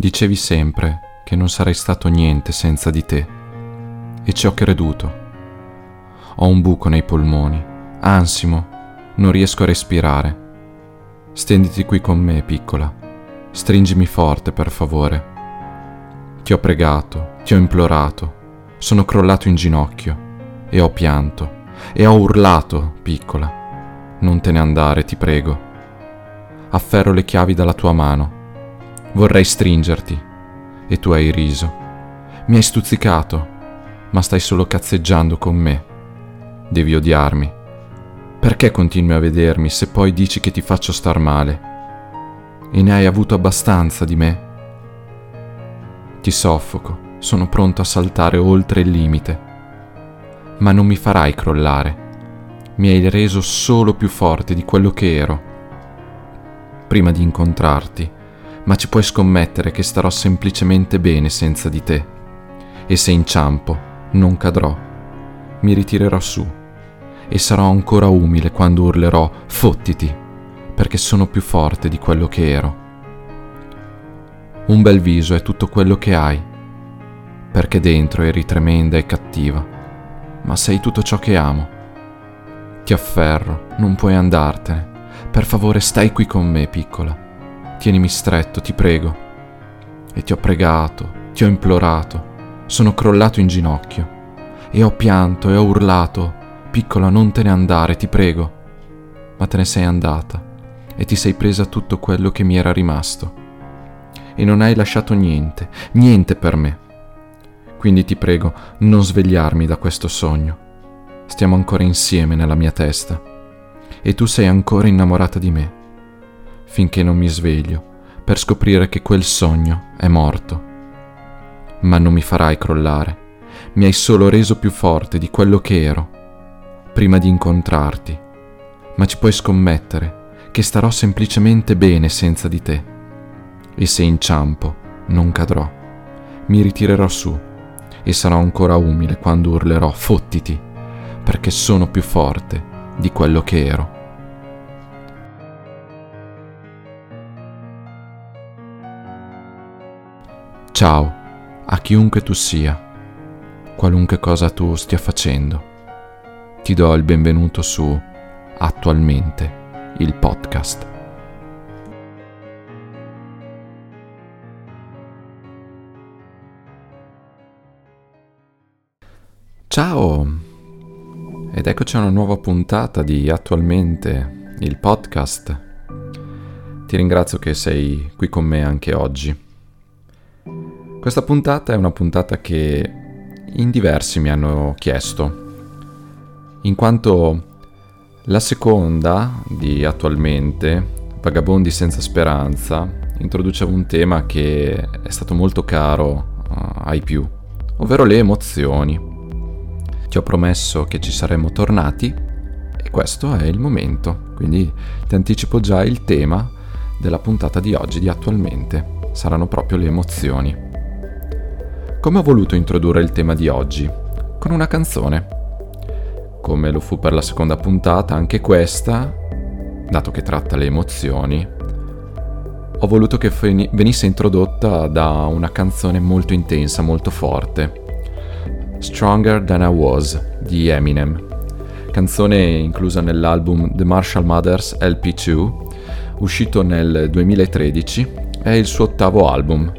Dicevi sempre che non sarei stato niente senza di te e ci ho creduto. Ho un buco nei polmoni, ansimo, non riesco a respirare. Stenditi qui con me, piccola. Stringimi forte, per favore. Ti ho pregato, ti ho implorato, sono crollato in ginocchio e ho pianto e ho urlato, piccola. Non te ne andare, ti prego. Afferro le chiavi dalla tua mano. Vorrei stringerti e tu hai riso. Mi hai stuzzicato, ma stai solo cazzeggiando con me. Devi odiarmi. Perché continui a vedermi se poi dici che ti faccio star male? E ne hai avuto abbastanza di me? Ti soffoco, sono pronto a saltare oltre il limite. Ma non mi farai crollare. Mi hai reso solo più forte di quello che ero. Prima di incontrarti, ma ci puoi scommettere che starò semplicemente bene senza di te. E se inciampo, non cadrò. Mi ritirerò su e sarò ancora umile quando urlerò fottiti, perché sono più forte di quello che ero. Un bel viso è tutto quello che hai, perché dentro eri tremenda e cattiva, ma sei tutto ciò che amo. Ti afferro, non puoi andartene. Per favore stai qui con me, piccola. Tienimi stretto, ti prego. E ti ho pregato, ti ho implorato, sono crollato in ginocchio e ho pianto e ho urlato Piccola, non te ne andare, ti prego. Ma te ne sei andata e ti sei presa tutto quello che mi era rimasto. E non hai lasciato niente, niente per me. Quindi ti prego, non svegliarmi da questo sogno. Stiamo ancora insieme nella mia testa. E tu sei ancora innamorata di me. Finché non mi sveglio, per scoprire che quel sogno è morto. Ma non mi farai crollare. Mi hai solo reso più forte di quello che ero prima di incontrarti, ma ci puoi scommettere che starò semplicemente bene senza di te. E se inciampo, non cadrò. Mi ritirerò su e sarò ancora umile quando urlerò fottiti, perché sono più forte di quello che ero. Ciao a chiunque tu sia, qualunque cosa tu stia facendo ti do il benvenuto su Attualmente, il podcast. Ciao! Ed eccoci a una nuova puntata di Attualmente, il podcast. Ti ringrazio che sei qui con me anche oggi. Questa puntata è una puntata che in diversi mi hanno chiesto in quanto la seconda di attualmente, Vagabondi senza speranza, introduce un tema che è stato molto caro uh, ai più, ovvero le emozioni. Ti ho promesso che ci saremmo tornati e questo è il momento, quindi ti anticipo già il tema della puntata di oggi, di attualmente. Saranno proprio le emozioni. Come ho voluto introdurre il tema di oggi? Con una canzone come lo fu per la seconda puntata, anche questa, dato che tratta le emozioni, ho voluto che venisse introdotta da una canzone molto intensa, molto forte. Stronger Than I Was di Eminem, canzone inclusa nell'album The Marshall Mothers LP2, uscito nel 2013, è il suo ottavo album.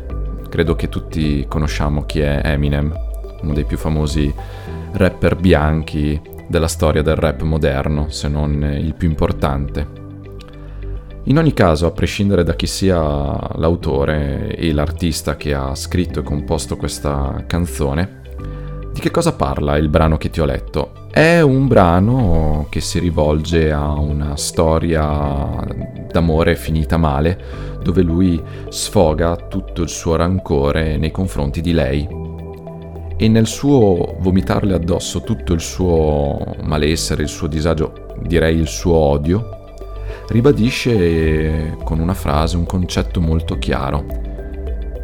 Credo che tutti conosciamo chi è Eminem, uno dei più famosi rapper bianchi della storia del rap moderno, se non il più importante. In ogni caso, a prescindere da chi sia l'autore e l'artista che ha scritto e composto questa canzone, di che cosa parla il brano che ti ho letto? È un brano che si rivolge a una storia d'amore finita male, dove lui sfoga tutto il suo rancore nei confronti di lei, e nel suo vomitarle addosso tutto il suo malessere, il suo disagio, direi il suo odio, ribadisce con una frase un concetto molto chiaro.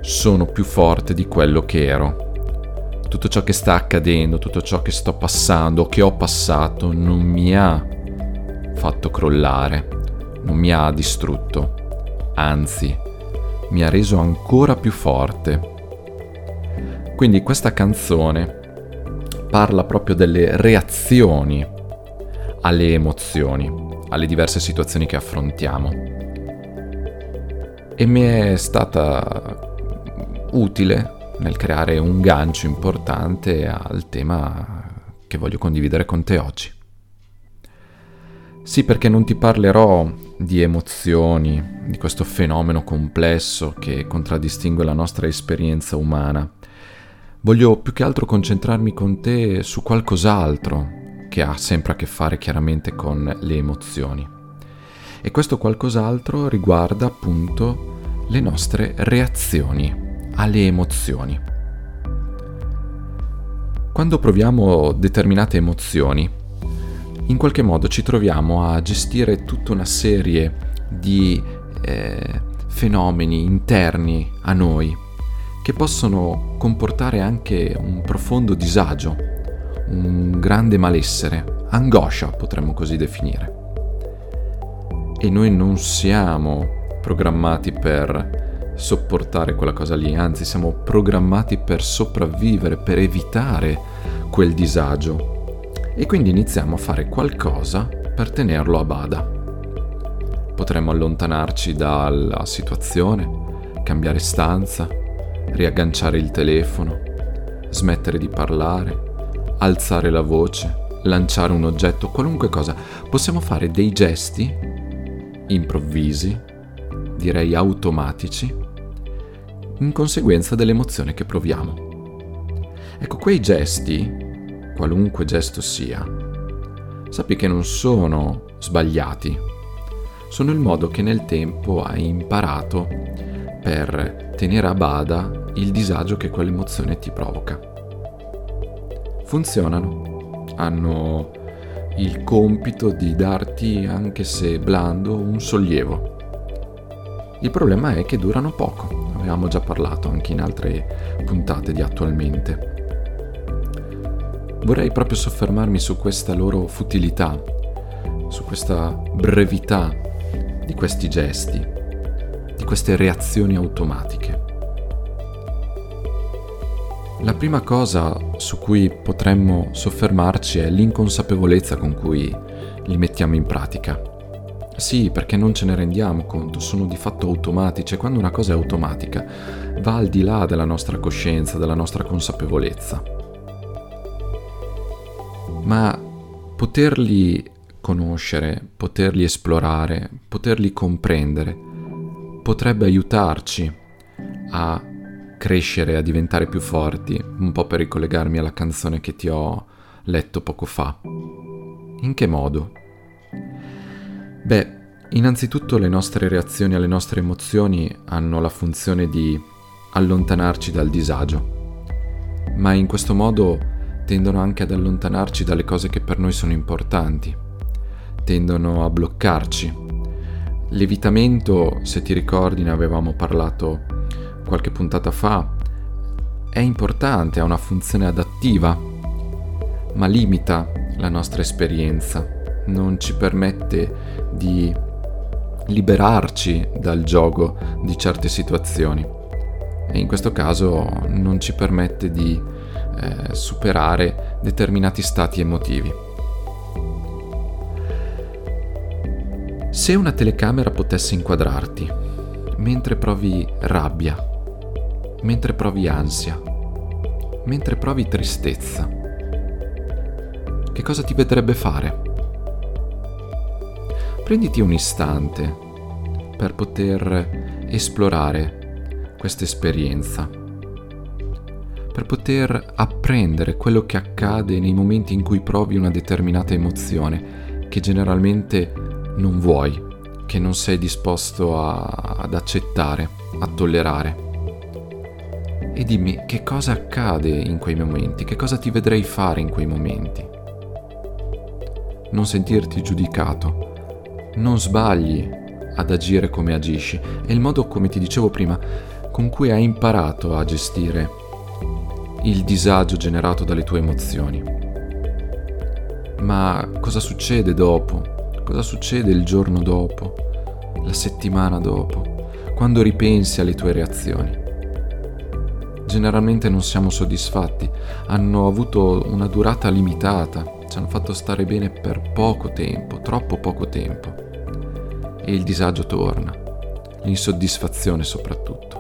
Sono più forte di quello che ero. Tutto ciò che sta accadendo, tutto ciò che sto passando, che ho passato, non mi ha fatto crollare, non mi ha distrutto. Anzi, mi ha reso ancora più forte. Quindi questa canzone parla proprio delle reazioni alle emozioni, alle diverse situazioni che affrontiamo. E mi è stata utile nel creare un gancio importante al tema che voglio condividere con te oggi. Sì, perché non ti parlerò di emozioni, di questo fenomeno complesso che contraddistingue la nostra esperienza umana. Voglio più che altro concentrarmi con te su qualcos'altro che ha sempre a che fare chiaramente con le emozioni. E questo qualcos'altro riguarda appunto le nostre reazioni alle emozioni. Quando proviamo determinate emozioni, in qualche modo ci troviamo a gestire tutta una serie di eh, fenomeni interni a noi che possono comportare anche un profondo disagio, un grande malessere, angoscia potremmo così definire. E noi non siamo programmati per sopportare quella cosa lì, anzi siamo programmati per sopravvivere, per evitare quel disagio. E quindi iniziamo a fare qualcosa per tenerlo a bada. Potremmo allontanarci dalla situazione, cambiare stanza, riagganciare il telefono, smettere di parlare, alzare la voce, lanciare un oggetto, qualunque cosa. Possiamo fare dei gesti improvvisi, direi automatici, in conseguenza dell'emozione che proviamo. Ecco, quei gesti, qualunque gesto sia, sappi che non sono sbagliati, sono il modo che nel tempo hai imparato per tenere a bada il disagio che quell'emozione ti provoca. Funzionano, hanno il compito di darti, anche se blando, un sollievo. Il problema è che durano poco avevamo già parlato anche in altre puntate di attualmente. Vorrei proprio soffermarmi su questa loro futilità, su questa brevità di questi gesti, di queste reazioni automatiche. La prima cosa su cui potremmo soffermarci è l'inconsapevolezza con cui li mettiamo in pratica. Sì, perché non ce ne rendiamo conto, sono di fatto automatici e quando una cosa è automatica va al di là della nostra coscienza, della nostra consapevolezza. Ma poterli conoscere, poterli esplorare, poterli comprendere, potrebbe aiutarci a crescere, a diventare più forti, un po' per ricollegarmi alla canzone che ti ho letto poco fa. In che modo? Beh, innanzitutto le nostre reazioni alle nostre emozioni hanno la funzione di allontanarci dal disagio, ma in questo modo tendono anche ad allontanarci dalle cose che per noi sono importanti, tendono a bloccarci. L'evitamento, se ti ricordi, ne avevamo parlato qualche puntata fa, è importante, ha una funzione adattiva, ma limita la nostra esperienza. Non ci permette di liberarci dal gioco di certe situazioni. E in questo caso non ci permette di eh, superare determinati stati emotivi. Se una telecamera potesse inquadrarti mentre provi rabbia, mentre provi ansia, mentre provi tristezza, che cosa ti vedrebbe fare? prenditi un istante per poter esplorare questa esperienza, per poter apprendere quello che accade nei momenti in cui provi una determinata emozione che generalmente non vuoi, che non sei disposto a, ad accettare, a tollerare. E dimmi che cosa accade in quei momenti, che cosa ti vedrei fare in quei momenti. Non sentirti giudicato, non sbagli ad agire come agisci. È il modo, come ti dicevo prima, con cui hai imparato a gestire il disagio generato dalle tue emozioni. Ma cosa succede dopo? Cosa succede il giorno dopo? La settimana dopo? quando ripensi alle tue reazioni. Generalmente non siamo soddisfatti, hanno avuto una durata limitata, ci hanno fatto stare bene per poco tempo, troppo poco tempo. E il disagio torna, l'insoddisfazione soprattutto.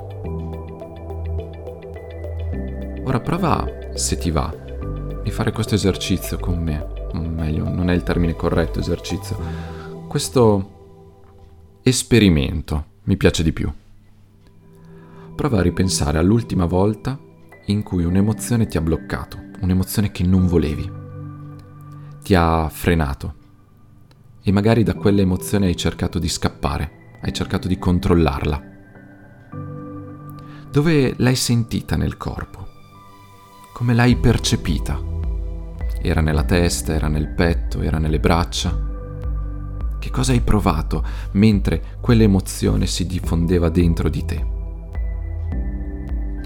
Ora prova, se ti va, di fare questo esercizio con me, meglio, non è il termine corretto esercizio, questo esperimento mi piace di più. Prova a ripensare all'ultima volta in cui un'emozione ti ha bloccato, un'emozione che non volevi, ti ha frenato e magari da quell'emozione hai cercato di scappare, hai cercato di controllarla. Dove l'hai sentita nel corpo? Come l'hai percepita? Era nella testa, era nel petto, era nelle braccia? Che cosa hai provato mentre quell'emozione si diffondeva dentro di te?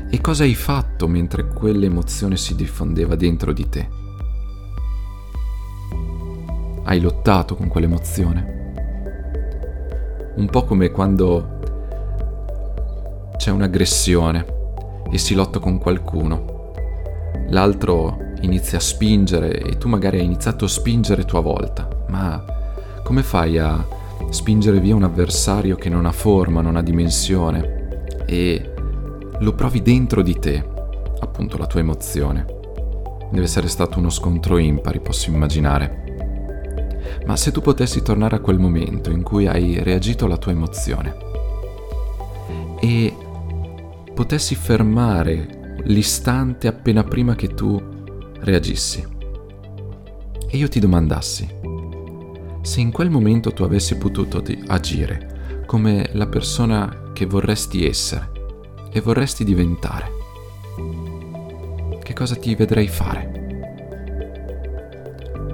E cosa hai fatto mentre quell'emozione si diffondeva dentro di te? Hai lottato con quell'emozione? Un po' come quando c'è un'aggressione e si lotta con qualcuno l'altro inizia a spingere e tu magari hai iniziato a spingere tua volta, ma come fai a spingere via un avversario che non ha forma, non ha dimensione e lo provi dentro di te, appunto la tua emozione? Deve essere stato uno scontro impari, posso immaginare. Ma se tu potessi tornare a quel momento in cui hai reagito alla tua emozione e potessi fermare l'istante appena prima che tu reagissi. E io ti domandassi, se in quel momento tu avessi potuto agire come la persona che vorresti essere e vorresti diventare, che cosa ti vedrei fare?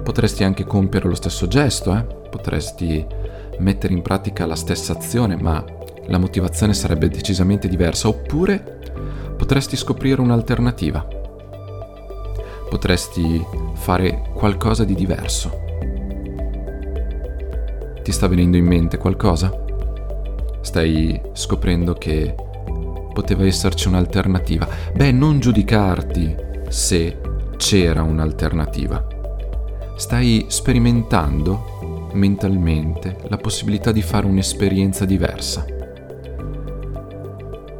Potresti anche compiere lo stesso gesto, eh? potresti mettere in pratica la stessa azione, ma la motivazione sarebbe decisamente diversa, oppure potresti scoprire un'alternativa. Potresti fare qualcosa di diverso. Ti sta venendo in mente qualcosa? Stai scoprendo che poteva esserci un'alternativa. Beh, non giudicarti se c'era un'alternativa. Stai sperimentando mentalmente la possibilità di fare un'esperienza diversa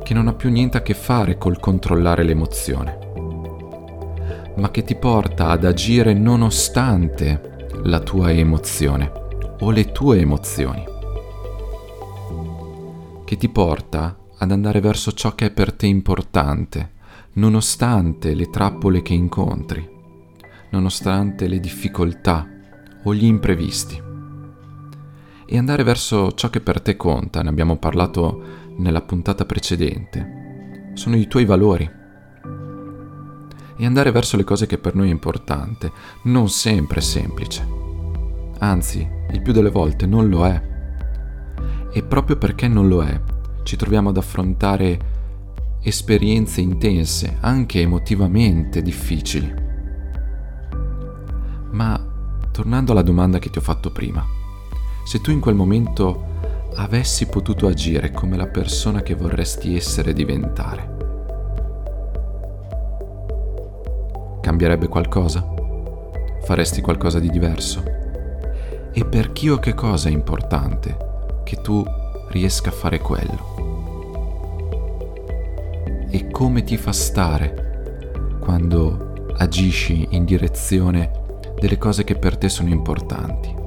che non ha più niente a che fare col controllare l'emozione, ma che ti porta ad agire nonostante la tua emozione o le tue emozioni, che ti porta ad andare verso ciò che è per te importante, nonostante le trappole che incontri, nonostante le difficoltà o gli imprevisti. E andare verso ciò che per te conta, ne abbiamo parlato nella puntata precedente, sono i tuoi valori. E andare verso le cose che per noi è importante non sempre è semplice. Anzi, il più delle volte non lo è. E proprio perché non lo è, ci troviamo ad affrontare esperienze intense, anche emotivamente difficili. Ma tornando alla domanda che ti ho fatto prima, se tu in quel momento avessi potuto agire come la persona che vorresti essere e diventare, cambierebbe qualcosa? Faresti qualcosa di diverso? E per chi o che cosa è importante che tu riesca a fare quello? E come ti fa stare quando agisci in direzione delle cose che per te sono importanti?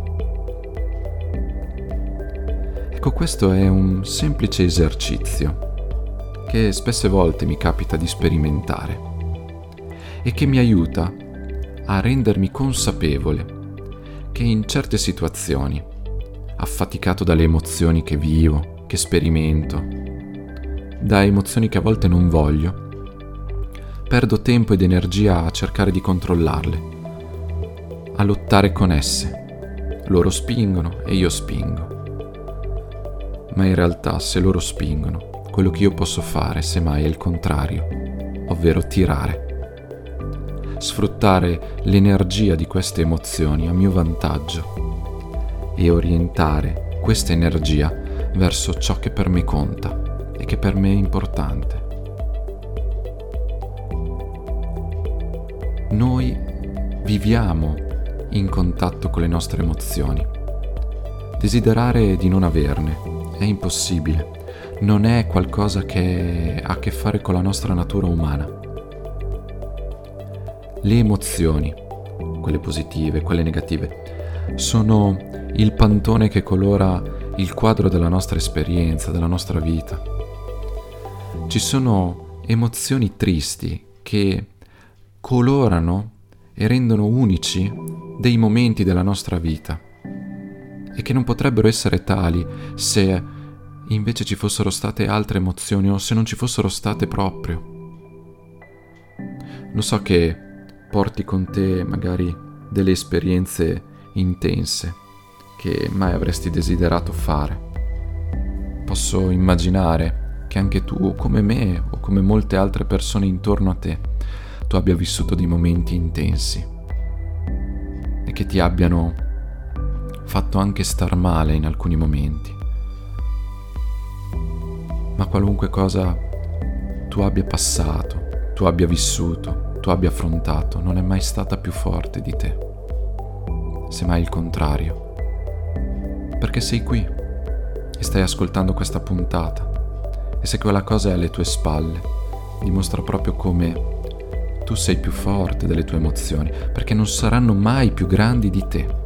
Ecco, questo è un semplice esercizio che spesse volte mi capita di sperimentare e che mi aiuta a rendermi consapevole che in certe situazioni, affaticato dalle emozioni che vivo, che sperimento, da emozioni che a volte non voglio, perdo tempo ed energia a cercare di controllarle, a lottare con esse. Loro spingono e io spingo ma in realtà se loro spingono, quello che io posso fare semmai è il contrario, ovvero tirare. Sfruttare l'energia di queste emozioni a mio vantaggio e orientare questa energia verso ciò che per me conta, e che per me è importante. Noi viviamo in contatto con le nostre emozioni. Desiderare di non averne è impossibile, non è qualcosa che ha a che fare con la nostra natura umana. Le emozioni, quelle positive, quelle negative, sono il pantone che colora il quadro della nostra esperienza, della nostra vita. Ci sono emozioni tristi che colorano e rendono unici dei momenti della nostra vita e che non potrebbero essere tali se invece ci fossero state altre emozioni o se non ci fossero state proprio. Lo so che porti con te magari delle esperienze intense che mai avresti desiderato fare. Posso immaginare che anche tu, come me o come molte altre persone intorno a te, tu abbia vissuto dei momenti intensi e che ti abbiano fatto anche star male in alcuni momenti. Ma qualunque cosa tu abbia passato, tu abbia vissuto, tu abbia affrontato, non è mai stata più forte di te. Semmai il contrario. Perché sei qui e stai ascoltando questa puntata. E se quella cosa è alle tue spalle, dimostra proprio come tu sei più forte delle tue emozioni, perché non saranno mai più grandi di te.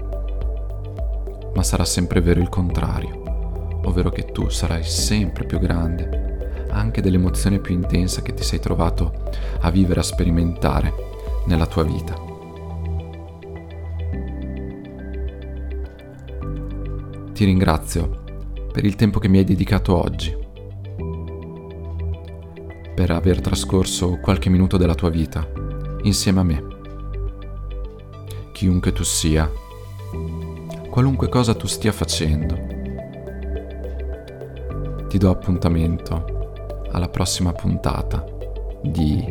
Sarà sempre vero il contrario, ovvero che tu sarai sempre più grande, anche dell'emozione più intensa che ti sei trovato a vivere, a sperimentare nella tua vita. Ti ringrazio per il tempo che mi hai dedicato oggi per aver trascorso qualche minuto della tua vita insieme a me. Chiunque tu sia, qualunque cosa tu stia facendo, ti do appuntamento alla prossima puntata di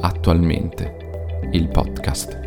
Attualmente il podcast.